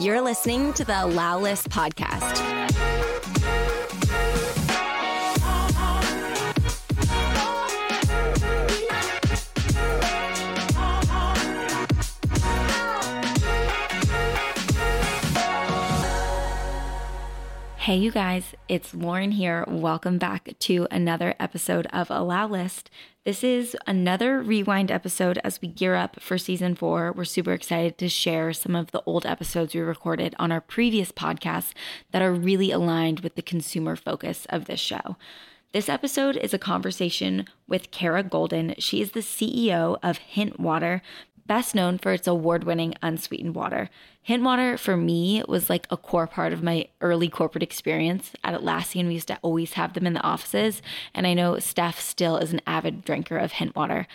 You're listening to the Allow podcast. Hey, you guys, it's Lauren here. Welcome back to another episode of Allow List. This is another rewind episode as we gear up for season four. We're super excited to share some of the old episodes we recorded on our previous podcast that are really aligned with the consumer focus of this show. This episode is a conversation with Kara Goldin. She is the CEO of Hint Water, best known for its award winning unsweetened water. Hint water for me was like a core part of my early corporate experience. At Atlassian, we used to always have them in the offices, and I know Steph still is an avid drinker of Hint water.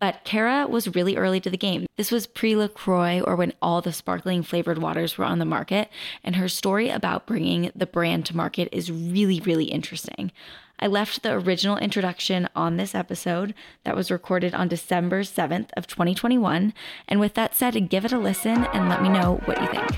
But Kara was really early to the game. This was pre LaCroix or when all the sparkling flavored waters were on the market, and her story about bringing the brand to market is really, really interesting. I left the original introduction on this episode that was recorded on December 7th of 2021. And with that said, give it a listen and let me know what you think.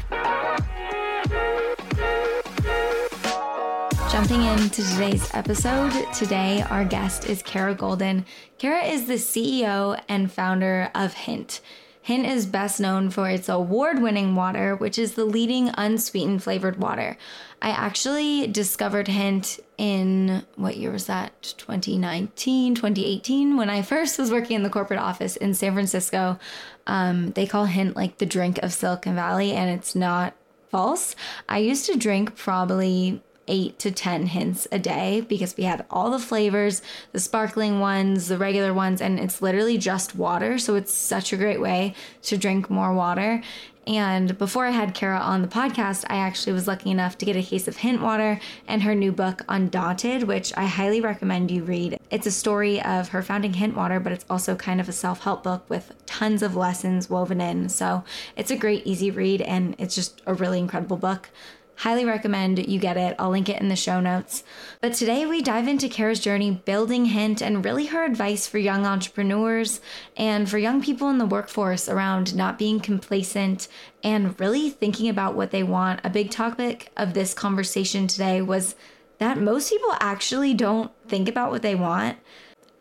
Jumping into today's episode, today our guest is Kara Goldin. Kara is the CEO and founder of Hint. Hint is best known for its award winning water, which is the leading unsweetened flavored water. I actually discovered Hint in what year was that? 2019, 2018, when I first was working in the corporate office in San Francisco. Um, they call Hint like the drink of Silicon Valley, and it's not false. I used to drink probably eight to 10 hints a day because we had all the flavors, the sparkling ones, the regular ones, and it's literally just water. So it's such a great way to drink more water. And before I had Kara on the podcast, I actually was lucky enough to get a case of Hint Water and her new book, Undaunted, which I highly recommend you read. It's a story of her founding Hint Water, but it's also kind of a self help book with tons of lessons woven in. So it's a great, easy read, and it's just a really incredible book. Highly recommend you get it. I'll link it in the show notes. But today we dive into Kara's journey building Hint and really her advice for young entrepreneurs and for young people in the workforce around not being complacent and really thinking about what they want. A big topic of this conversation today was that most people actually don't think about what they want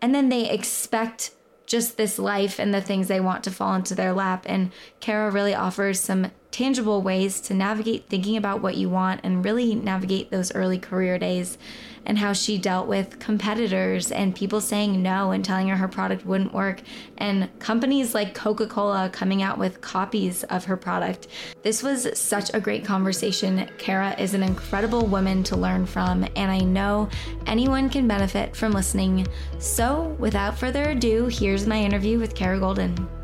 and then they expect just this life and the things they want to fall into their lap. And Kara really offers some tangible ways to navigate thinking about what you want and really navigate those early career days and how she dealt with competitors and people saying no and telling her her product wouldn't work and companies like Coca-Cola coming out with copies of her product. This was such a great conversation. Kara is an incredible woman to learn from and I know anyone can benefit from listening. So, without further ado, here's my interview with Kara Goldin.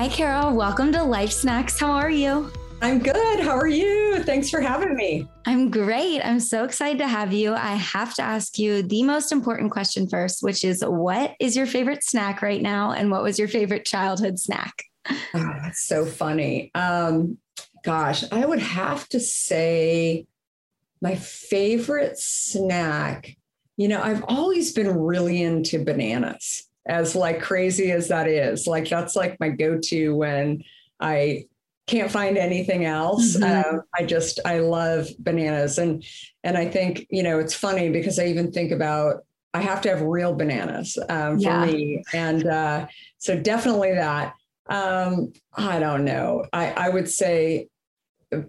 Hi, Kara. Welcome to Life Snacks. How are you? I'm good. How are you? Thanks for having me. I'm great. I'm so excited to have you. I have to ask you the most important question first, which is what is your favorite snack right now? And what was your favorite childhood snack? Oh, that's so funny. Um, gosh, I would have to say my favorite snack. You know, I've always been really into bananas as like crazy as that is. Like that's like my go-to when i can't find anything else. Mm-hmm. um, i just i love bananas. And and i think you know it's funny because i even think about i have to have real bananas um, for yeah. me. And uh, so definitely that. Um, i don't know. I i would say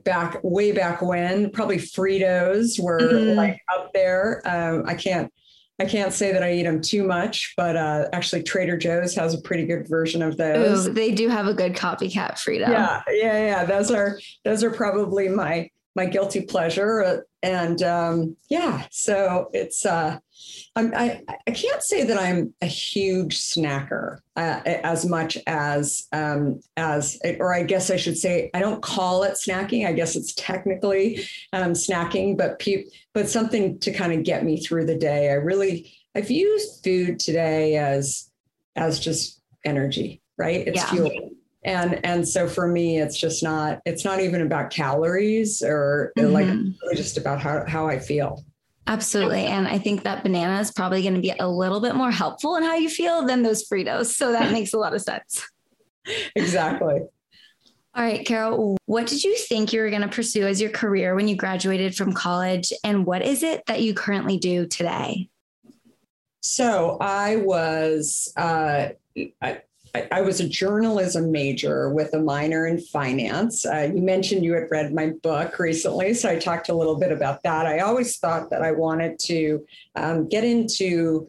back way back when probably fritos were mm-hmm. like up there. Um, i can't I can't say that I eat them too much, but uh, actually Trader Joe's has a pretty good version of those. Ooh, they do have a good copycat Frito. Yeah, yeah, yeah. Those are those are probably my my guilty pleasure, uh, and um, yeah. So it's uh, I'm, I I can't say that I'm a huge snacker uh, as much as um, as or I guess I should say I don't call it snacking. I guess it's technically um, snacking, but pe- but something to kind of get me through the day. I really I've used food today as as just energy, right? It's yeah. fuel. And and so for me, it's just not it's not even about calories or mm-hmm. like just about how how I feel. Absolutely. And I think that banana is probably going to be a little bit more helpful in how you feel than those Fritos. So that makes a lot of sense. Exactly. All right, Kara, what did you think you were going to pursue as your career when you graduated from college? And what is it that you currently do today? So I was, uh, I, I, was a journalism major with a minor in finance. Uh, you mentioned you had read my book recently, so I talked a little bit about that. I always thought that I wanted to um, get into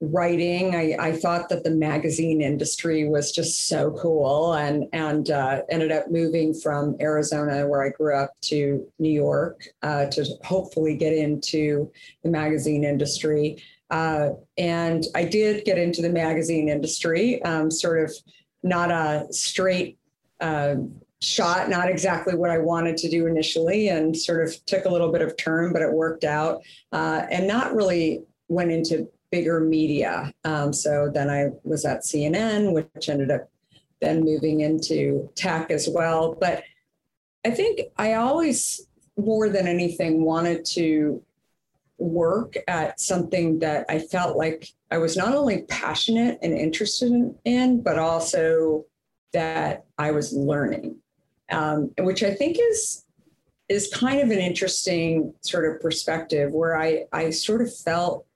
writing. I, I, thought that the magazine industry was just so cool, and and uh, ended up moving from Arizona, where I grew up, to New York uh, to hopefully get into the magazine industry. Uh, and I did get into the magazine industry, um, sort of not a straight uh, shot, not exactly what I wanted to do initially, and sort of took a little bit of turn, but it worked out, uh, and not really went into bigger media. Um, so then I was at CNN, which ended up then moving into tech as well. But I think I always, more than anything, wanted to work at something that I felt like I was not only passionate and interested in, but also that I was learning, um, which I think is is kind of an interesting sort of perspective where I I sort of felt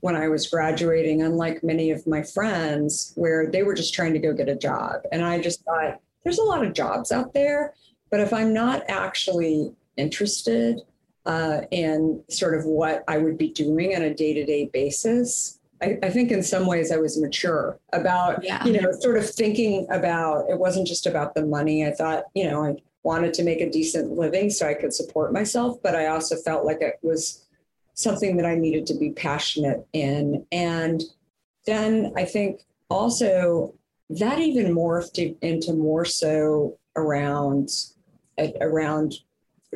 when I was graduating, unlike many of my friends, where they were just trying to go get a job, and I just thought there's a lot of jobs out there, but if I'm not actually interested uh, and sort of what I would be doing on a day to day basis. I, I, think in some ways I was mature about, yeah. you know, sort of thinking about it wasn't just about the money. I thought, you know, I wanted to make a decent living so I could support myself, but I also felt like it was something that I needed to be passionate in. And then I think also that even morphed into more so around around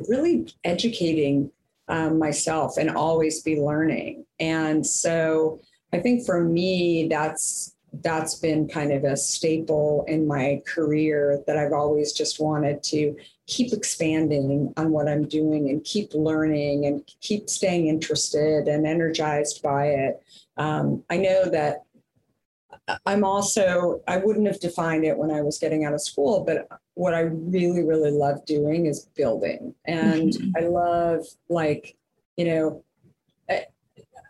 really educating um, myself and always be learning. And so I think for me, that's that's been kind of a staple in my career that I've always just wanted to keep expanding on what I'm doing and keep learning and keep staying interested and energized by it. Um, I know that I'm also, I wouldn't have defined it when I was getting out of school, but what I really, really love doing is building. And mm-hmm. I love, like, you know, I,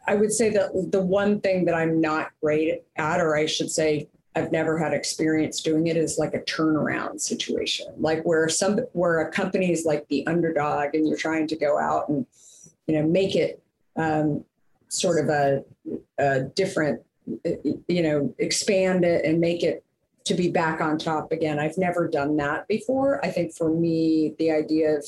I would say that the one thing that I'm not great at, or I should say, I've never had experience doing it is like a turnaround situation, like where some where a company is like the underdog and you're trying to go out and you know make it um, sort of a, a different you know expand it and make it to be back on top again. I've never done that before. I think for me, the idea of,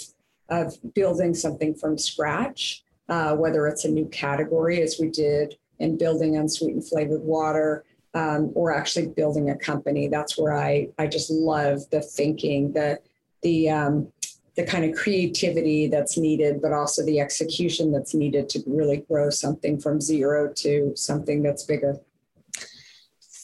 of building something from scratch, uh, whether it's a new category, as we did in building unsweetened flavored water, um, or actually building a company, that's where I, I just love the thinking, the, the, um, the kind of creativity that's needed, but also the execution that's needed to really grow something from zero to something that's bigger.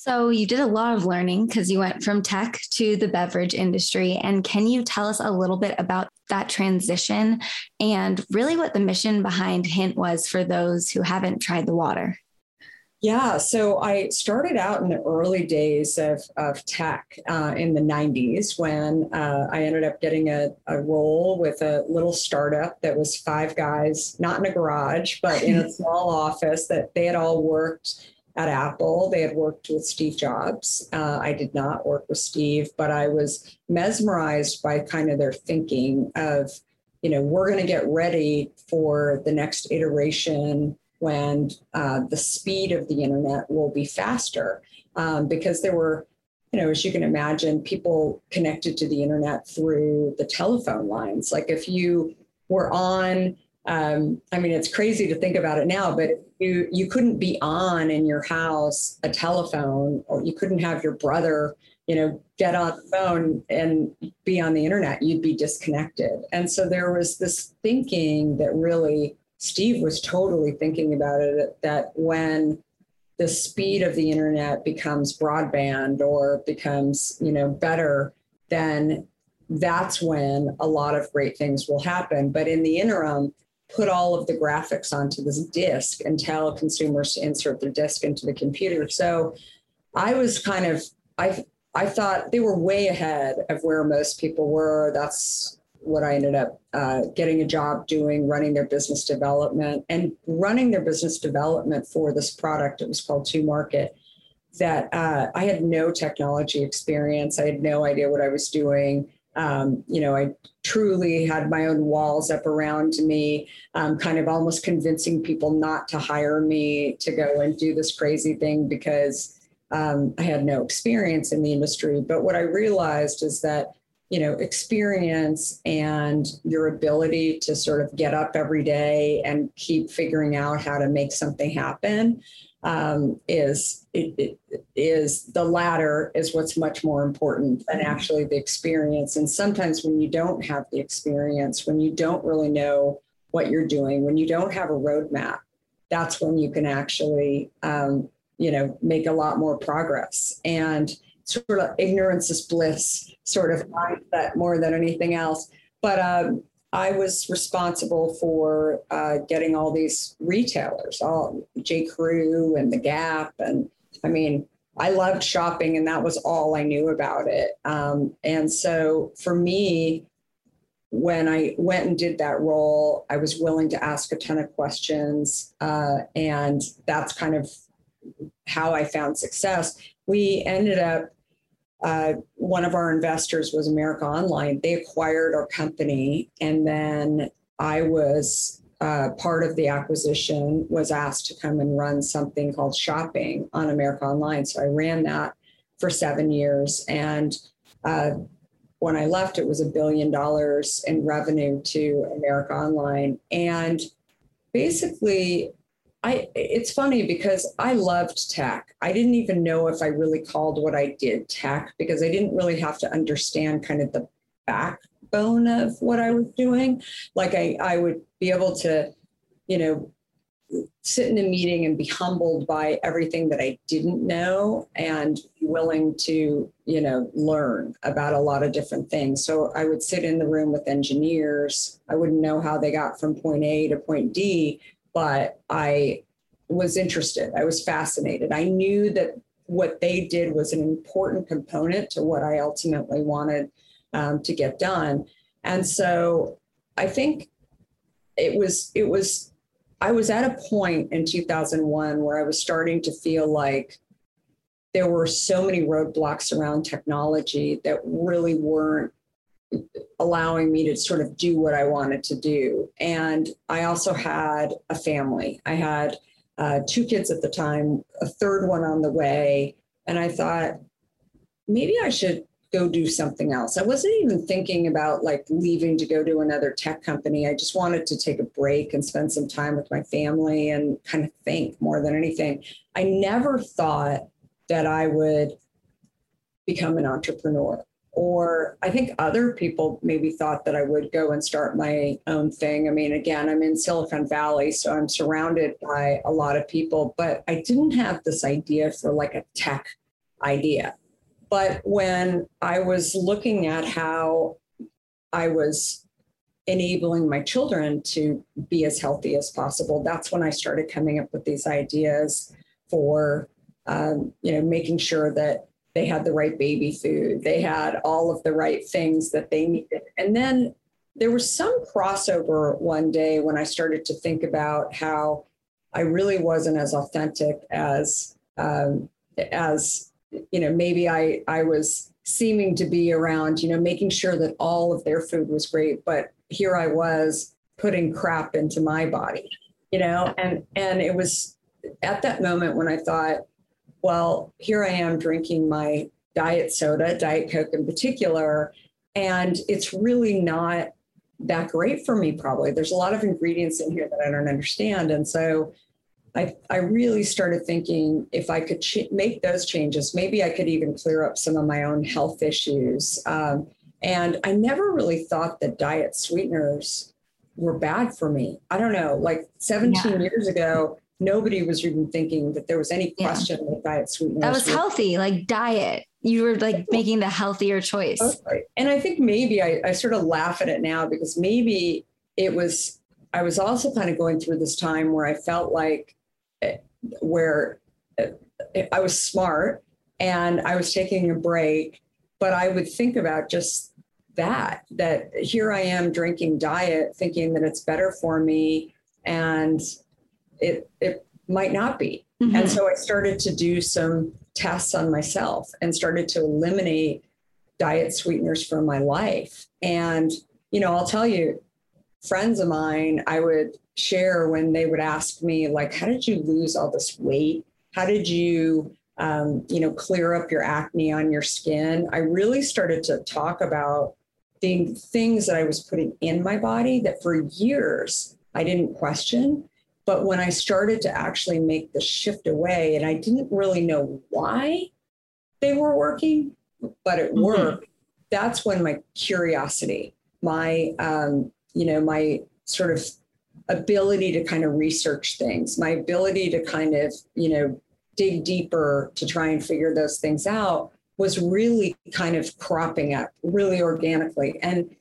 So, you did a lot of learning because you went from tech to the beverage industry. And can you tell us a little bit about that transition and really what the mission behind Hint was for those who haven't tried the water? Yeah, so I started out in the early days of, of tech uh, in the 90s when uh, I ended up getting a, a role with a little startup that was five guys, not in a garage, but in a small office that they had all worked at Apple. They had worked with Steve Jobs. Uh, I did not work with Steve, but I was mesmerized by kind of their thinking of, you know, we're going to get ready for the next iteration when uh, the speed of the internet will be faster. Um, because there were, you know, as you can imagine, people connected to the internet through the telephone lines. Like if you were on um, I mean, it's crazy to think about it now, but you you couldn't be on in your house a telephone, or you couldn't have your brother, you know, get on the phone and be on the internet. You'd be disconnected. And so there was this thinking that really Steve was totally thinking about it that when the speed of the internet becomes broadband or becomes, you know, better, then that's when a lot of great things will happen. But in the interim, put all of the graphics onto this disk and tell consumers to insert their disk into the computer. So I was kind of I I thought they were way ahead of where most people were. That's what I ended up uh, getting a job doing, running their business development and running their business development for this product. It was called 2Market. That uh, I had no technology experience. I had no idea what I was doing. Um, you know, I truly had my own walls up around me, um, kind of almost convincing people not to hire me to go and do this crazy thing because um, I had no experience in the industry. But what I realized is that, you know, experience and your ability to sort of get up every day and keep figuring out how to make something happen um, is it, it is the latter is what's much more important than mm-hmm. actually the experience. And sometimes when you don't have the experience, when you don't really know what you're doing, when you don't have a roadmap, that's when you can actually, um, you know, make a lot more progress. And sort of ignorance is bliss, sort of mindset more than anything else. But um, I was responsible for uh, getting all these retailers, all J. Crew and the Gap, and I mean, I loved shopping, and that was all I knew about it. Um, and so, for me, when I went and did that role, I was willing to ask a ton of questions, uh, and that's kind of how I found success. We ended up uh, one of our investors was America Online. They acquired our company, and then I was uh, part of the acquisition. Was asked to come and run something called shopping on America Online. So I ran that for seven years, and uh, when I left, it was a billion dollars in revenue to America Online, and basically I it's funny because I loved tech. I didn't even know if I really called what I did tech because I didn't really have to understand kind of the backbone of what I was doing. Like I I would be able to, you know, sit in a meeting and be humbled by everything that I didn't know and willing to, you know, learn about a lot of different things. So I would sit in the room with engineers. I wouldn't know how they got from point A to point D, but I was interested. I was fascinated. I knew that what they did was an important component to what I ultimately wanted um, to get done. And so I think it was, it was, I was at a point in 2001 where I was starting to feel like there were so many roadblocks around technology that really weren't allowing me to sort of do what I wanted to do. And I also had a family. I had uh, two kids at the time, a third one on the way. And I thought, maybe I should go do something else. I wasn't even thinking about like leaving to go to another tech company. I just wanted to take a break and spend some time with my family and kind of think more than anything. I never thought that I would become an entrepreneur or I think other people maybe thought that I would go and start my own thing. I mean, again, I'm in Silicon Valley, so I'm surrounded by a lot of people, but I didn't have this idea for like a tech idea. But when I was looking at how I was enabling my children to be as healthy as possible, that's when I started coming up with these ideas for, um, you know, making sure that they had the right baby food, they had all of the right things that they needed. And then there was some crossover one day when I started to think about how I really wasn't as authentic as um, as you know maybe I I was seeming to be around you know making sure that all of their food was great, but here I was putting crap into my body, you know, and and it was at that moment when I thought well, here I am drinking my diet soda, Diet Coke in particular, and it's really not that great for me, probably. There's a lot of ingredients in here that I don't understand. And so I, I really started thinking if I could ch- make those changes, maybe I could even clear up some of my own health issues. Um, and I never really thought that diet sweeteners were bad for me. I don't know, like 17 yeah. years ago, nobody was even thinking that there was any question yeah. that diet sweeteners. That was were, healthy, like diet. You were like making the healthier choice. And I think maybe I, I sort of laugh at it now because maybe it was I was also kind of going through this time where I felt like eh, where eh, I was smart and I was taking a break, but I would think about just that that here I am drinking diet thinking that it's better for me and it it might not be. Mm-hmm. And so I started to do some tests on myself and started to eliminate diet sweeteners from my life. And you know, I'll tell you friends of mine I would share when they would ask me like how did you lose all this weight? How did you um, you know, clear up your acne on your skin. I really started to talk about the things that I was putting in my body that for years I didn't question. But when I started to actually make the shift away, and I didn't really know why they were working, but it mm-hmm. worked, that's when my curiosity, my, um, you know, my sort of ability to kind of research things, my ability to kind of, you know, dig deeper to try and figure those things out was really kind of cropping up really organically and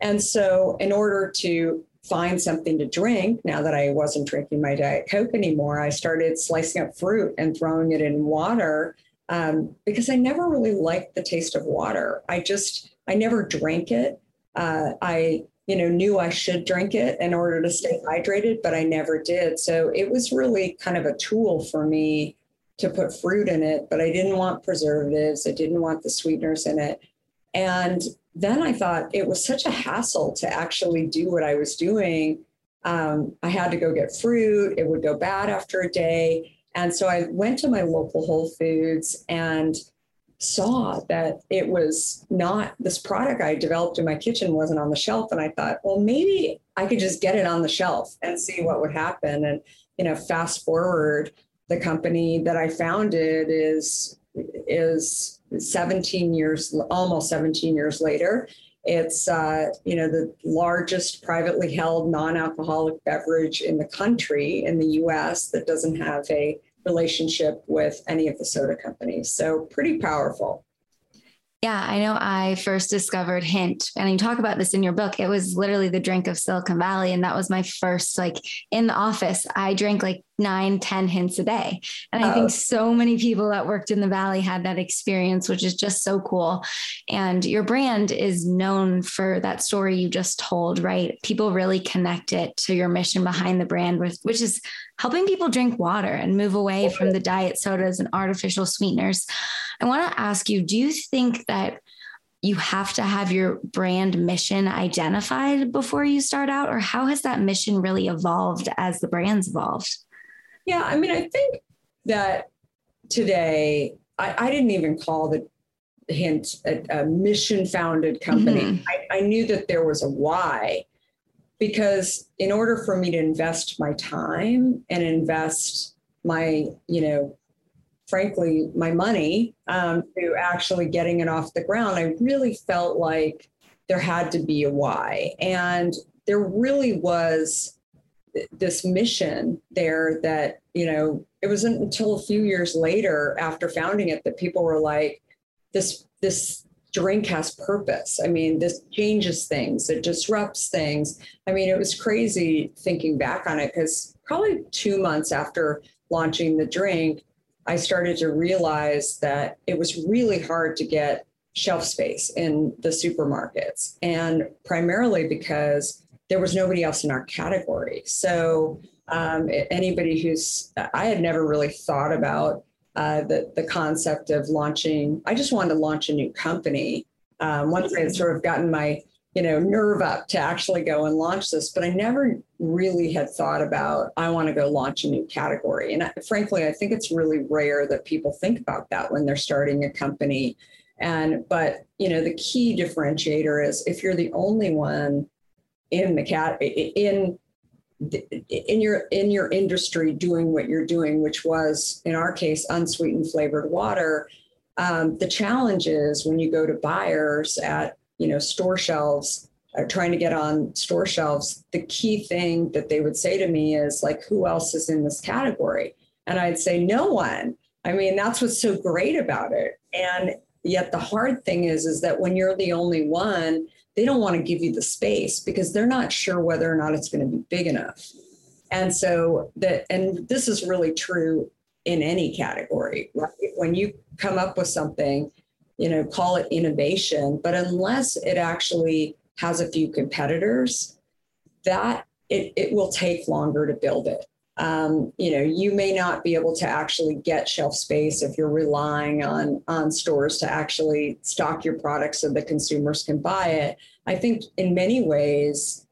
and so in order to find something to drink now that i wasn't drinking my diet coke anymore i started slicing up fruit and throwing it in water um, because i never really liked the taste of water i just i never drank it uh, i you know knew i should drink it in order to stay hydrated but i never did so it was really kind of a tool for me to put fruit in it, but I didn't want preservatives. I didn't want the sweeteners in it. And then I thought it was such a hassle to actually do what I was doing. Um, I had to go get fruit, it would go bad after a day. And so I went to my local Whole Foods and saw that it was not this product I developed in my kitchen wasn't on the shelf. And I thought, well, maybe I could just get it on the shelf and see what would happen. And, you know, fast forward, the company that I founded is is 17 years, almost 17 years later. It's uh, you know the largest privately held non-alcoholic beverage in the country in the U.S. that doesn't have a relationship with any of the soda companies. So pretty powerful. Yeah, I know I first discovered Hint, and you talk about this in your book. It was literally the drink of Silicon Valley. And that was my first, like in the office, I drank like nine, ten hints a day. And I think oh. so many people that worked in the Valley had that experience, which is just so cool. And your brand is known for that story you just told, right? People really connect it to your mission behind the brand, which is helping people drink water and move away from the diet sodas and artificial sweeteners. I want to ask you do you think that you have to have your brand mission identified before you start out, or how has that mission really evolved as the brand's evolved? Yeah, I mean, I think that today, I, I didn't even call the hint a, a mission founded company. Mm-hmm. I, I knew that there was a why because in order for me to invest my time and invest my, you know, frankly, my money um, to actually getting it off the ground, I really felt like there had to be a why. And there really was this mission there that you know it wasn't until a few years later after founding it that people were like this this drink has purpose. I mean this changes things. It disrupts things. I mean it was crazy thinking back on it because probably two months after launching the drink i started to realize that it was really hard to get shelf space in the supermarkets. And primarily because there was nobody else in our category. So um, anybody who's, I had never really thought about uh, the, the concept of launching, I just wanted to launch a new company. Um, once I had sort of gotten my, you know, nerve up to actually go and launch this, but I never really had thought about, I want to go launch a new category. And I, frankly, I think it's really rare that people think about that when they're starting a company. And, but, you know, the key differentiator is if you're the only one in the cat in in your in your industry doing what you're doing which was in our case unsweetened flavored water um, the challenge is when you go to buyers at you know store shelves uh, trying to get on store shelves the key thing that they would say to me is like who else is in this category? And i'd say no one. I mean that's what's so great about it. And yet the hard thing is is that when you're the only one they don't want to give you the space because they're not sure whether or not it's going to be big enough. And so that, and this is really true in any category, right? When you come up with something, you know, call it innovation, but unless it actually has a few competitors, that it, it will take longer to build it. Um, you know, you may not be able to actually get shelf space if you're relying on on stores to actually stock your products so that consumers can buy it. I think in many ways,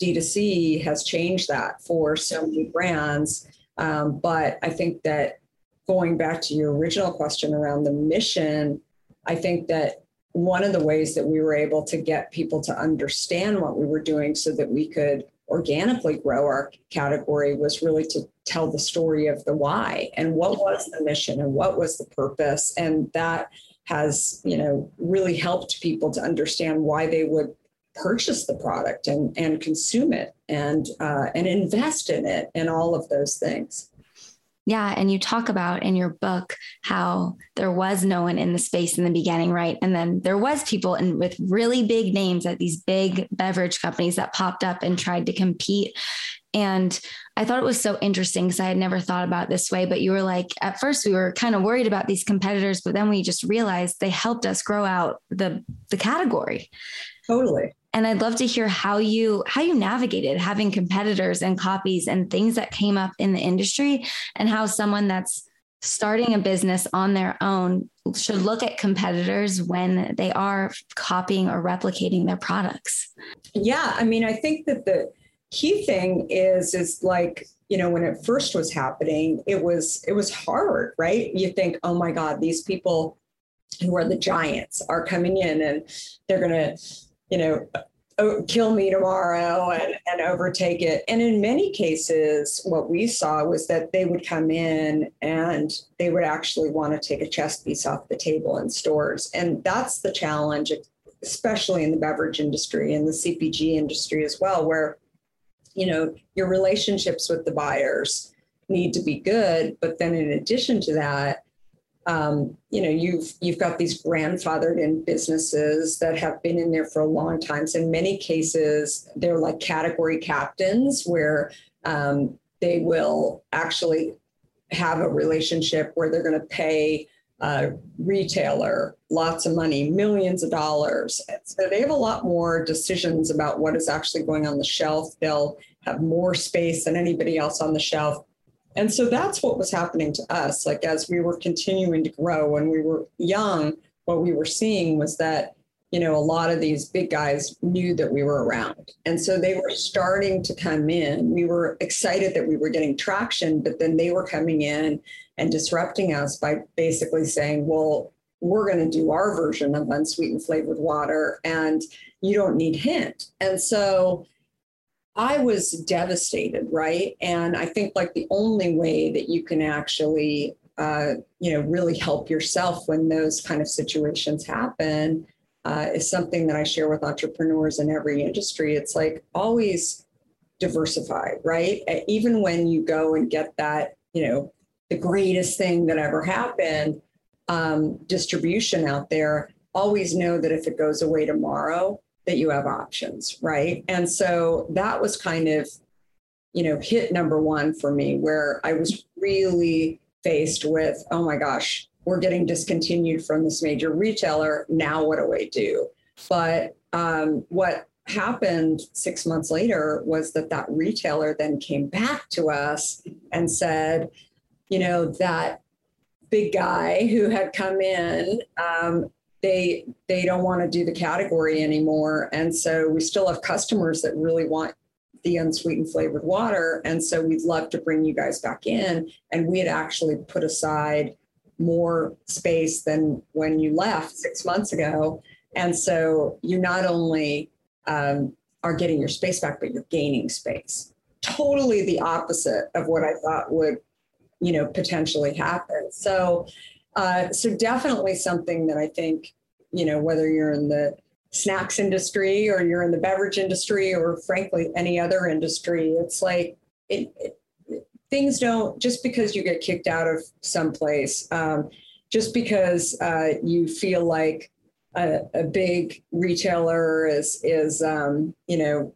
D2C has changed that for so many brands. Um, but I think that going back to your original question around the mission, I think that one of the ways that we were able to get people to understand what we were doing so that we could organically grow our category was really to tell the story of the why and what was the mission and what was the purpose. And that has you know really helped people to understand why they would purchase the product and and consume it and uh, and invest in it and all of those things yeah. And you talk about in your book how there was no one in the space in the beginning, right? And then there was people and with really big names at these big beverage companies that popped up and tried to compete. And I thought it was so interesting because I had never thought about this way. But you were like, at first we were kind of worried about these competitors, but then we just realized they helped us grow out the the category. Totally and I'd love to hear how you how you navigated having competitors and copies and things that came up in the industry and how someone that's starting a business on their own should look at competitors when they are copying or replicating their products. Yeah, I mean I think that the key thing is is like you know when it first was happening it was it was hard right you think oh my god these people who are the giants are coming in and they're going to you know, uh, kill me tomorrow and, and overtake it. And in many cases, what we saw was that they would come in and they would actually want to take a chess piece off the table in stores. And that's the challenge, especially in the beverage industry and the CPG industry as well, where, you know, your relationships with the buyers need to be good. But then in addition to that, um, you know you've you've got these grandfathered in businesses that have been in there for a long time. So in many cases they're like category captains where um, they will actually have a relationship where they're going to pay a retailer lots of money millions of dollars. So they have a lot more decisions about what is actually going on the shelf. They'll have more space than anybody else on the shelf and so that's what was happening to us. Like as we were continuing to grow when we were young, what we were seeing was that, you know, a lot of these big guys knew that we were around. And so they were starting to come in. We were excited that we were getting traction, but then they were coming in and disrupting us by basically saying, well, we're going to do our version of unsweetened flavored water and you don't need hint. And so I was devastated, right? And I think like the only way that you can actually, uh, you know, really help yourself when those kind of situations happen uh, is something that I share with entrepreneurs in every industry. It's like always diversify, right? Even when you go and get that, you know, the greatest thing that ever happened, um, distribution out there, always know that if it goes away tomorrow, that you have options, right? And so that was kind of, you know, hit number one for me, where I was really faced with, oh my gosh, we're getting discontinued from this major retailer. Now what do I do? But um, what happened six months later was that that retailer then came back to us and said, you know, that big guy who had come in um, they they don't want to do the category anymore. And so we still have customers that really want the unsweetened flavored water. And so we'd love to bring you guys back in. And we had actually put aside more space than when you left six months ago. And so you not only um, are getting your space back but you're gaining space. Totally the opposite of what i thought would you know potentially happen. So uh, so definitely something that I think, you know, whether you're in the snacks industry or you're in the beverage industry or frankly any other industry, it's like it, it, things don't just because you get kicked out of someplace, um, just because uh, you feel like a, a big retailer is is um, you know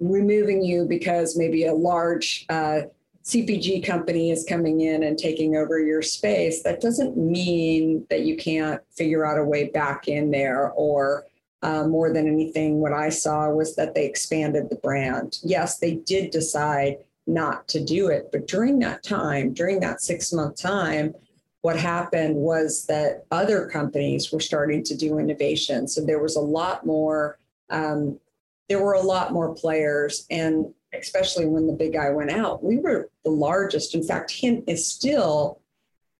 removing you because maybe a large uh, CPG company is coming in and taking over your space, that doesn't mean that you can't figure out a way back in there or uh, more than anything, what I saw was that they expanded the brand. Yes, they did decide not to do it, but during that time, during that six month time, what happened was that other companies were starting to do innovation. So there was a lot more, um, there were a lot more players. And especially when the big guy went out, we were the largest. In fact, Hint is still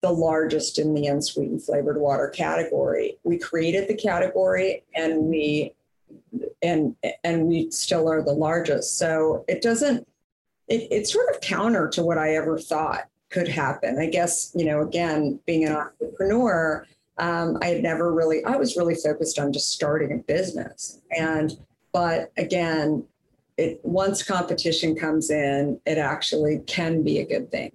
the largest in the unsweetened flavored water category. We created the category and we and and we still are the largest. So it doesn't it, it's sort of counter to what I ever thought could happen. I guess, you know, again, being an entrepreneur, um, I had never really, I was really focused on just starting a business. And, but again, it, once competition comes in, it actually can be a good thing.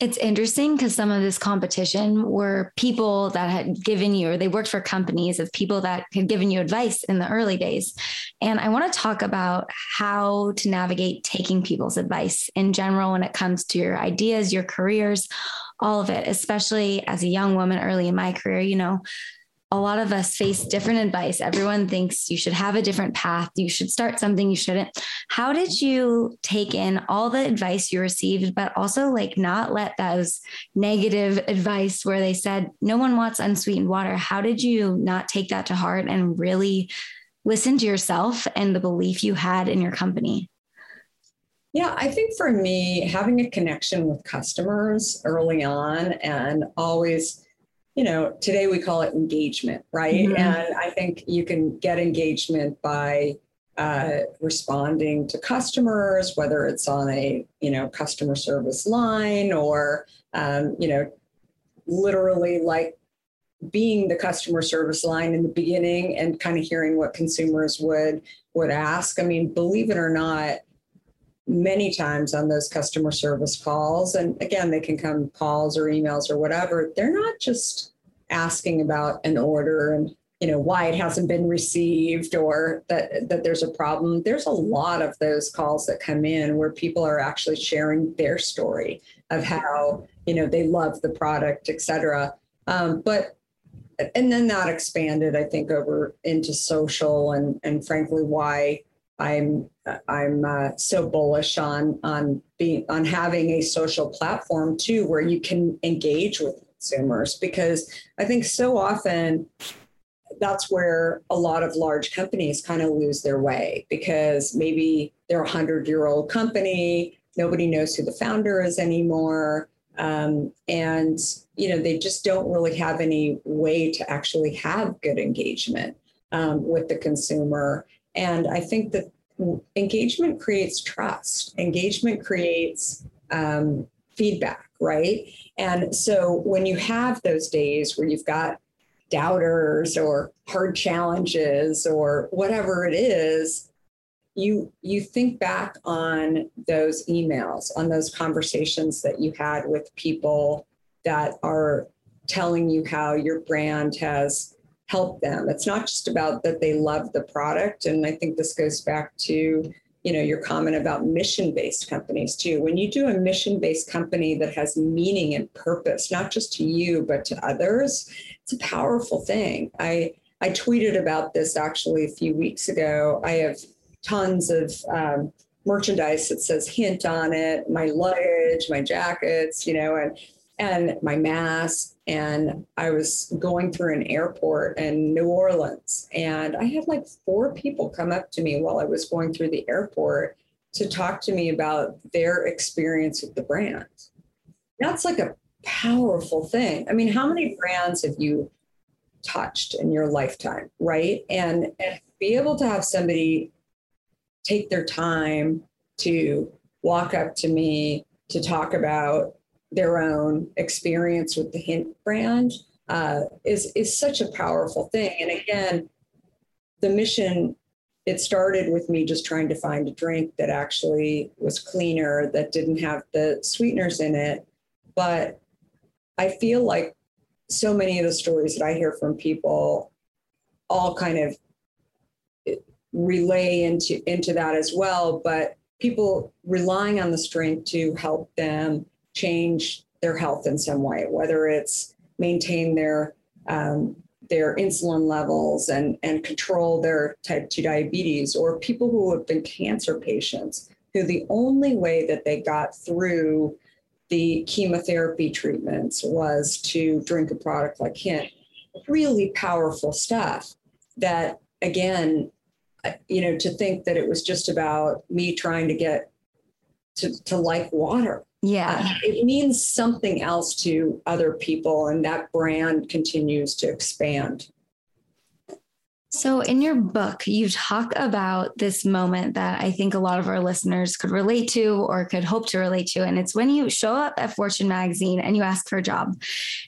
It's interesting because some of this competition were people that had given you, or they worked for companies of people that had given you advice in the early days. And I want to talk about how to navigate taking people's advice in general when it comes to your ideas, your careers, all of it, especially as a young woman early in my career. You know, a lot of us face different advice. Everyone thinks you should have a different path. You should start something you shouldn't. How did you take in all the advice you received, but also like not let those negative advice where they said no one wants unsweetened water? How did you not take that to heart and really listen to yourself and the belief you had in your company? Yeah, I think for me, having a connection with customers early on and always you know, today we call it engagement, right? Mm-hmm. And I think you can get engagement by uh, responding to customers, whether it's on a you know customer service line or um, you know literally like being the customer service line in the beginning and kind of hearing what consumers would would ask. I mean, believe it or not, many times on those customer service calls. And again they can come calls or emails or whatever. They're not just asking about an order and you know why it hasn't been received or that that there's a problem. There's a lot of those calls that come in where people are actually sharing their story of how you know they love the product et cetera. Um, but and then that expanded i think over into social and and frankly why I'm I'm uh, so bullish on on being on having a social platform too, where you can engage with consumers, because I think so often that's where a lot of large companies kind of lose their way because maybe they're a hundred year old company, nobody knows who the founder is anymore, um, and you know they just don't really have any way to actually have good engagement um, with the consumer. And I think that engagement creates trust, engagement creates um, feedback, right? And so when you have those days where you've got doubters or hard challenges or whatever it is, you you think back on those emails, on those conversations that you had with people that are telling you how your brand has help them. It's not just about that they love the product. And I think this goes back to, you know, your comment about mission-based companies too. When you do a mission-based company that has meaning and purpose, not just to you, but to others, it's a powerful thing. I I tweeted about this actually a few weeks ago. I have tons of um, merchandise that says hint on it, my luggage, my jackets, you know, and and my mask. And I was going through an airport in New Orleans, and I had like four people come up to me while I was going through the airport to talk to me about their experience with the brand. That's like a powerful thing. I mean, how many brands have you touched in your lifetime, right? And, and be able to have somebody take their time to walk up to me to talk about their own experience with the Hint brand uh, is is such a powerful thing. And again, the mission it started with me just trying to find a drink that actually was cleaner, that didn't have the sweeteners in it. But I feel like so many of the stories that I hear from people all kind of relay into into that as well but people relying on the strength to help them change their health in some way whether it's maintain their um, their insulin levels and and control their type 2 diabetes or people who have been cancer patients who the only way that they got through the chemotherapy treatments was to drink a product like hint really powerful stuff that again you know, to think that it was just about me trying to get to, to like water. Yeah. Uh, it means something else to other people, and that brand continues to expand. So, in your book, you talk about this moment that I think a lot of our listeners could relate to or could hope to relate to. And it's when you show up at Fortune magazine and you ask for a job.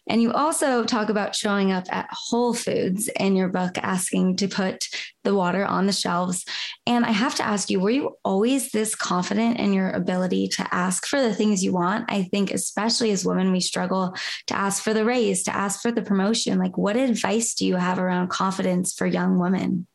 And you also talk about showing up at Whole Foods in your book, asking to put the water on the shelves. And I have to ask you, were you always this confident in your ability to ask for the things you want? I think, especially as women, we struggle to ask for the raise, to ask for the promotion. Like, what advice do you have around confidence for young women?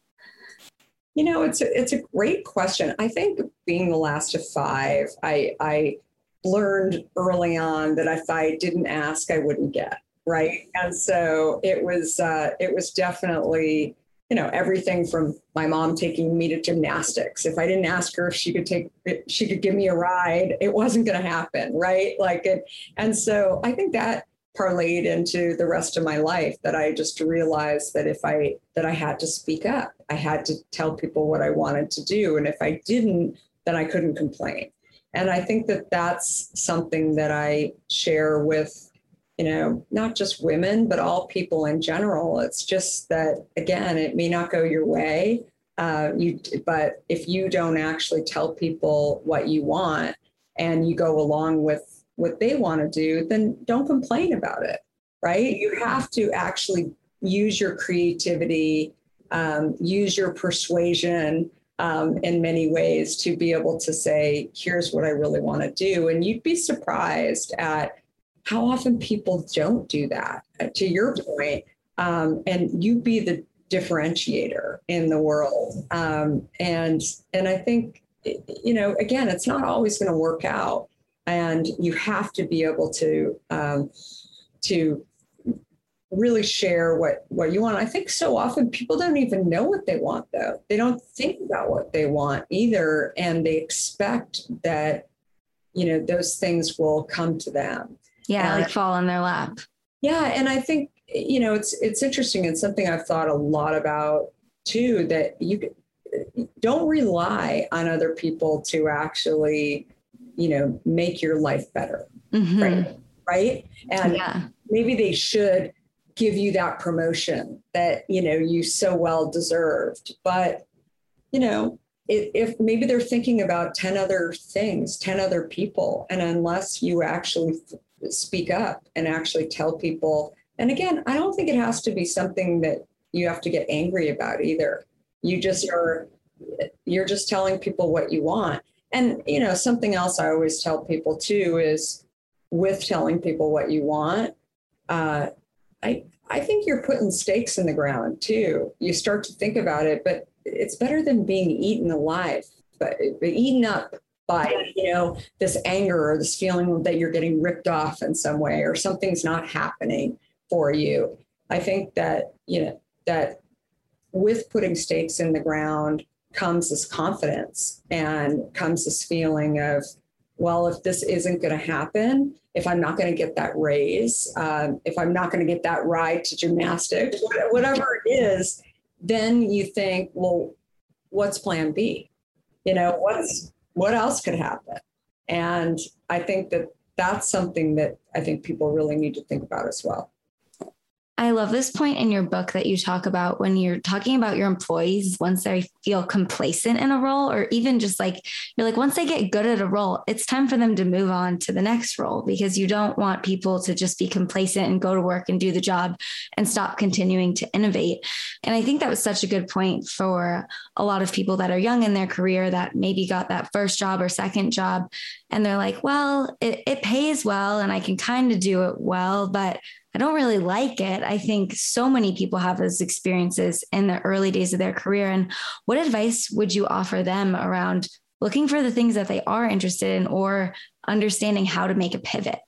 You know, it's a, it's a great question. I think being the last of five, I, I learned early on that if I didn't ask, I wouldn't get right. And so it was uh, it was definitely you know everything from my mom taking me to gymnastics. If i didn't ask her if she could take she could give me a ride it wasn't going to happen right? Like it and so i think that parlayed into the rest of my life that i just realized that if i that i had to speak up i had to tell people what i wanted to do and if i didn't then i couldn't complain. And i think that that's something that i share with you know, not just women, but all people in general. It's just that, again, it may not go your way. Uh, you, but if you don't actually tell people what you want and you go along with what they want to do, then don't complain about it, right? You have to actually use your creativity, um, use your persuasion um, in many ways to be able to say, here's what I really want to do. And you'd be surprised at how often people don't do that uh, to your point um, and you be the differentiator in the world. Um, and and i think you know again it's not always going to work out and you have to be able to um, to really share what what you want. I think so often people don't even know what they want though. They don't think about what they want either and they expect that you know those things will come to them yeah, like fall in their lap. Yeah, and I think you know it's it's interesting. It's something I've thought a lot about too. That you don't rely on other people to actually, you know, make your life better. Mm-hmm. Right. Right. And yeah. maybe they should give you that promotion that you know you so well deserved but you know if maybe they're thinking about 10 other things 10 other people and unless you actually speak up and actually tell people. And again, I don't think it has to be something that you have to get angry about either. You just are, you're just telling people what you want. And, you know, something else I always tell people too is with telling people what you want, uh, I, I think you're putting stakes in the ground too. You start to think about it, but it's better than being eaten alive, but eaten up by you know this anger or this feeling that you're getting ripped off in some way or something's not happening for you. I think that you know that with putting stakes in the ground comes this confidence and comes this feeling of well if this isn't going to happen if i'm not going to get that raise um, if i'm not going to get that ride to gymnastics whatever it is then you think well what's plan b? You know what's what else could happen? And I think that that's something that I think people really need to think about as well. I love this point in your book that you talk about when you're talking about your employees once they feel complacent in a role, or even just like you're like, once they get good at a role, it's time for them to move on to the next role because you don't want people to just be complacent and go to work and do the job and stop continuing to innovate. And I think that was such a good point for a lot of people that are young in their career that maybe got that first job or second job. And they're like, well, it, it pays well and I can kind of do it well, but I don't really like it. I think so many people have those experiences in the early days of their career. And what advice would you offer them around looking for the things that they are interested in or understanding how to make a pivot?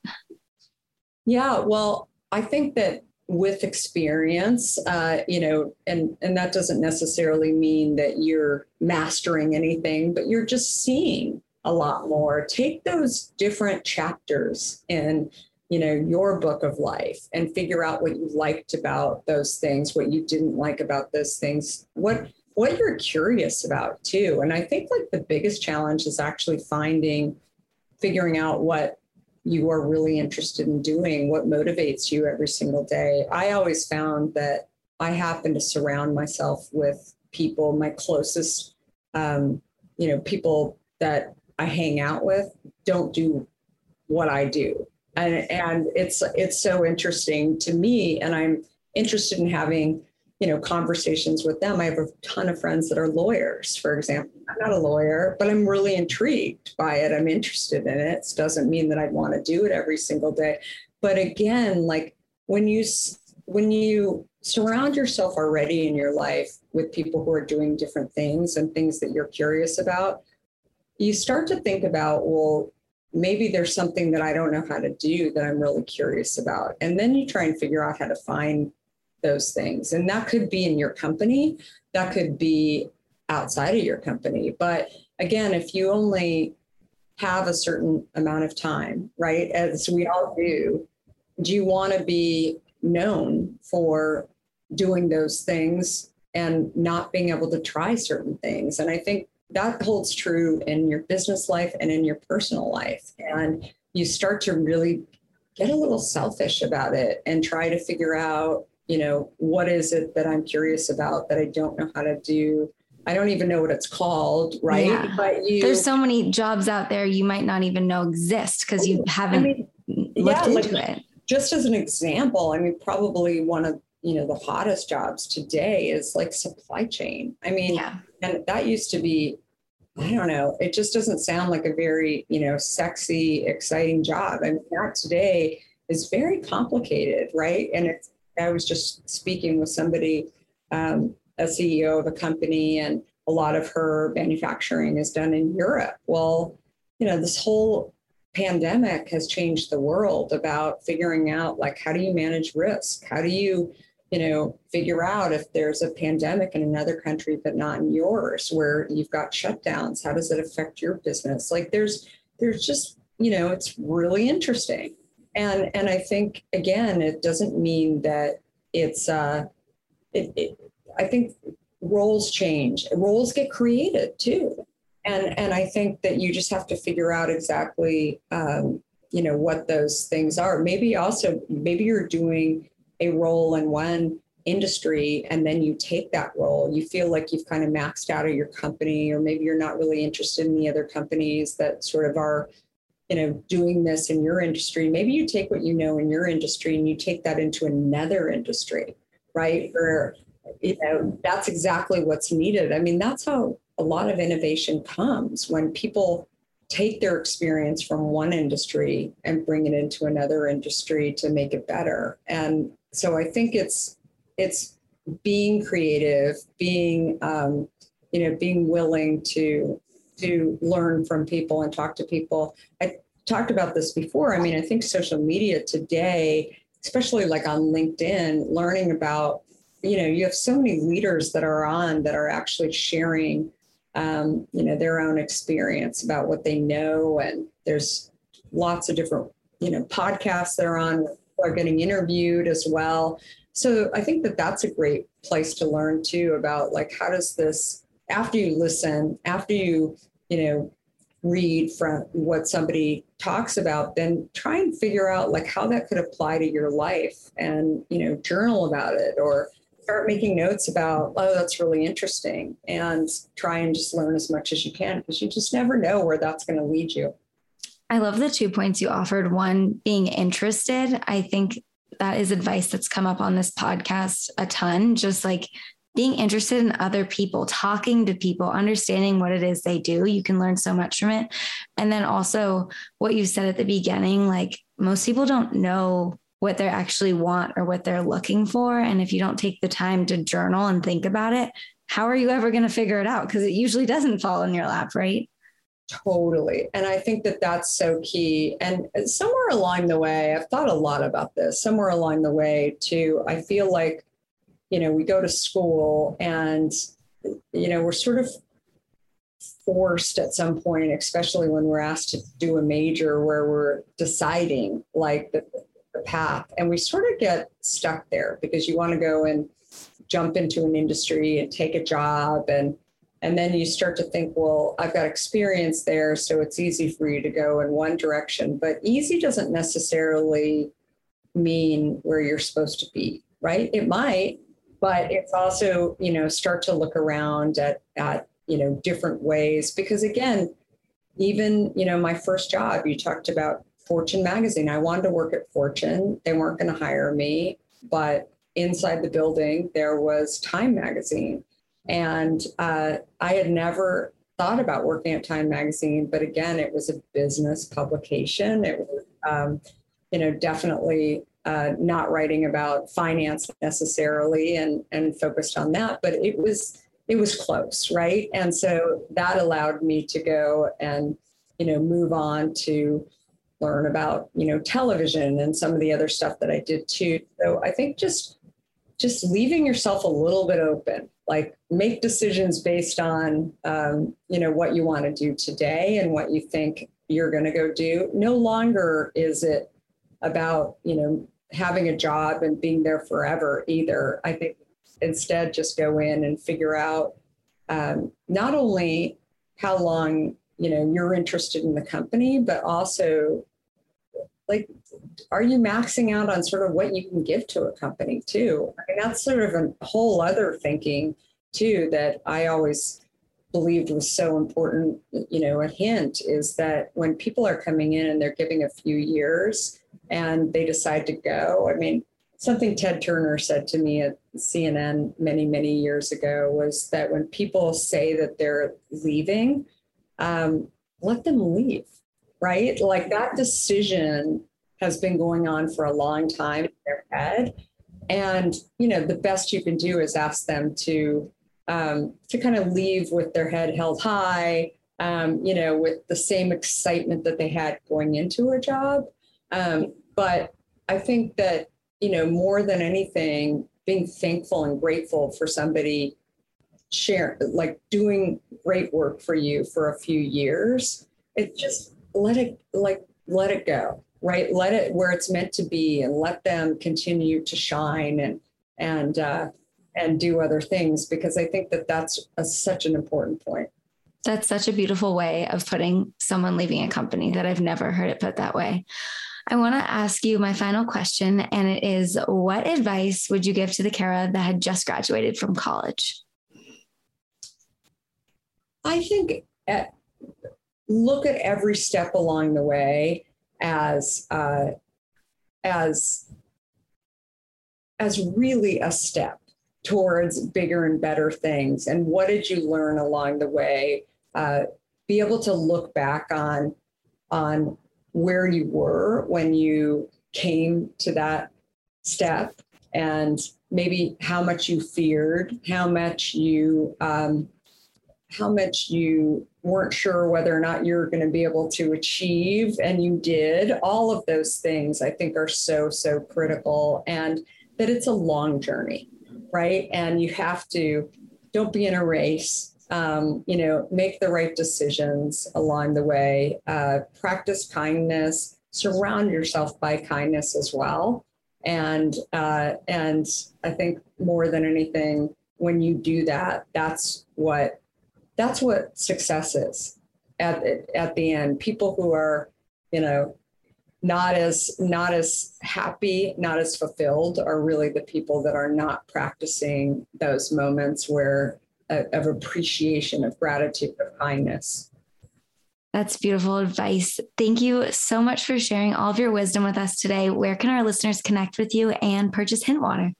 Yeah, well, I think that with experience, uh, you know, and and that doesn't necessarily mean that you're mastering anything, but you're just seeing a lot more. Take those different chapters in, you know, your book of life and figure out what you liked about those things, what you didn't like about those things, what what you're curious about too. And I think like the biggest challenge is actually finding, figuring out what you are really interested in doing, what motivates you every single day. I always found that I happen to surround myself with people, my closest, um, you know, people that I hang out with don't do what I do. And, and it's it's so interesting to me and I'm interested in having you know conversations with them. I have a ton of friends that are lawyers for example. I'm not a lawyer but i'm really intrigued by it. I'm interested in it. It doesn't mean that i'd want to do it every single day. But again like when you when you surround yourself already in your life with people who are doing different things and things that you're curious about you start to think about well maybe there's something that i don't know how to do that i'm really curious about and then you try and figure out how to find those things. And that could be in your company, that could be outside of your company. But again, if you only have a certain amount of time, right, as we all do, do you want to be known for doing those things and not being able to try certain things? And I think that holds true in your business life and in your personal life. And you start to really get a little selfish about it and try to figure out you know, what is it that I'm curious about that I don't know how to do? I don't even know what it's called, right? Yeah. But you, there's so many jobs out there you might not even know exist because you oh, haven't I mean, looked yeah, into like, it. Just as an example, I mean, probably one of you know the hottest jobs today is like supply chain. I mean, yeah. and that used to be I don't know. It just doesn't sound like a very, you know, sexy, exciting job. I mean, that today is very complicated, right? And it's I was just speaking with somebody, um, a CEO of a company, and a lot of her manufacturing is done in Europe. Well, you know, this whole pandemic has changed the world about figuring out like how do you manage risk? How do you, you know, figure out if there's a pandemic in another country but not in yours, where you've got shutdowns? How does it affect your business? Like there's there's just, you know, it's really interesting and and I think again, it doesn't mean that it's. Uh, it, it, I think roles change. Roles get created too, and and I think that you just have to figure out exactly, um, you know, what those things are. Maybe also maybe you're doing a role in one industry and then you take that role you feel like you've kind of maxed out of your company or maybe you're not really interested in the other companies that sort of are you know doing this in your industry. Maybe you take what you know in your industry and you take that into another industry right? Or you know that's exactly what's needed. I mean that's how a lot of innovation comes when people take their experience from one industry and bring it into another industry to make it better. And so i think it's it's being creative being um, you know being willing to to learn from people and talk to people. I talked about this before. I mean, I think social media today, especially like on LinkedIn, learning about, you know, you have so many leaders that are on that are actually sharing, um, you know, their own experience about what they know. And there's lots of different, you know, podcasts that are on, are getting interviewed as well. So I think that that's a great place to learn too about like, how does this, after you listen, after you, you know, read from what somebody talks about then try and figure out like how that could apply to your life and you know journal about it or start making notes about oh that's really interesting and try and just learn as much as you can because you just never know where that's going to lead you i love the two points you offered one being interested i think that is advice that's come up on this podcast a ton just like being interested in other people, talking to people, understanding what it is they do, you can learn so much from it. And then also what you said at the beginning, like most people don't know what they actually want or what they're looking for. And if you don't take the time to journal and think about it, how are you ever going to figure it out? Because it usually doesn't fall in your lap, right? Totally. And I think that that's so key. And somewhere along the way, I've thought a lot about this. Somewhere along the way, too, I feel like, you know, we go to school and, you know, we're sort of forced at some point, especially when we're asked to do a major where we're deciding like the, the path. And we sort of get stuck there because you want to go and jump into an industry and take a job and and then you start to think well i've got experience there so it's easy for you to go in one direction. But easy doesn't necessarily mean where you're supposed to be right? It might but it's also you know start to look around at at you know different ways. Because again even you know my first job you talked about fortune magazine. I wanted to work at fortune. They weren't going to hire me but inside the building there was time magazine and uh, i had never thought about working at time magazine but again it was a business publication it was um, you know definitely uh, not writing about finance necessarily and and focused on that but it was it was close, right? And so that allowed me to go and, you know, move on to learn about, you know, television and some of the other stuff that I did too. So I think just just leaving yourself a little bit open, like make decisions based on, um, you know, what you want to do today and what you think you're going to go do. No longer is it about, you know, having a job and being there forever either. I think instead just go in and figure out um, not only how long you know you're interested in the company but also like are you maxing out on sort of what you can give to a company too? I mean, that's sort of a whole other thinking too that i always believed was so important you know a hint is that when people are coming in and they're giving a few years and they decide to go i mean something Ted Turner said to me at CNN many, many years ago was that when people say that they're leaving, um, let them leave, right? Like that decision has been going on for a long time in their head. And, you know, the best you can do is ask them to, um, to kind of leave with their head held high, um, you know, with the same excitement that they had going into a job. Um, but I think that you know, more than anything, being thankful and grateful for somebody share like doing great work for you for a few years. It just let it like let it go, right? Let it where it's meant to be and let them continue to shine and and uh, and do other things because I think that that's a, such an important point. That's such a beautiful way of putting someone leaving a company that I've never heard it put that way. I want to ask you my final question, and it is what advice would you give to the Kara that had just graduated from college? I think at, look at every step along the way as uh, as as really a step towards bigger and better things. And what did you learn along the way? Uh, be able to look back on on where you were when you came to that step and maybe how much you feared, how much you um, how much you weren't sure whether or not you're going to be able to achieve and you did all of those things i think are so so critical and that it's a long journey right and you have to don't be in a race um, you know, make the right decisions along the way, uh, practice kindness, surround yourself by kindness as well. And, uh, and I think more than anything, when you do that, that's what, that's what success is at, at the end. People who are, you know, not as not as happy not as fulfilled are really the people that are not practicing those moments where uh, of appreciation, of gratitude, of kindness. That's beautiful advice. Thank you so much for sharing all of your wisdom with us today. Where can our listeners connect with you and purchase Hint Water?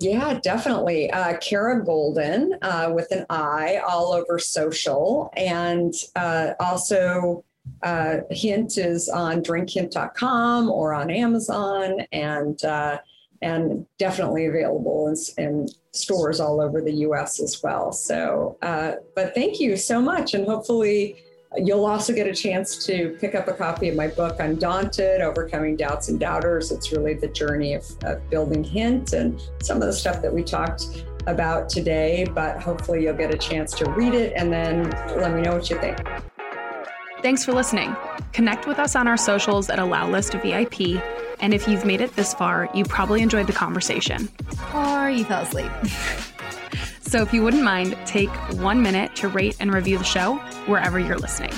Yeah, definitely. Uh, Kara Goldin uh, with an I all over social. And uh, also, uh, Hint is on drinkhint.com or on Amazon, and uh, and definitely available in, in, stores all over the U.S. as well. So, uh, but thank you so much, and hopefully. You'll also get a chance to pick up a copy of my book, Undaunted Overcoming Doubts and Doubters. It's really the journey of, of building Hint and some of the stuff that we talked about today, but hopefully you'll get a chance to read it and then let me know what you think. Thanks for listening. Connect with us on our socials at Allow List VIP. And if you've made it this far, you probably enjoyed the conversation. Or you fell asleep. so if you wouldn't mind, take one minute to rate and review the show wherever you're listening.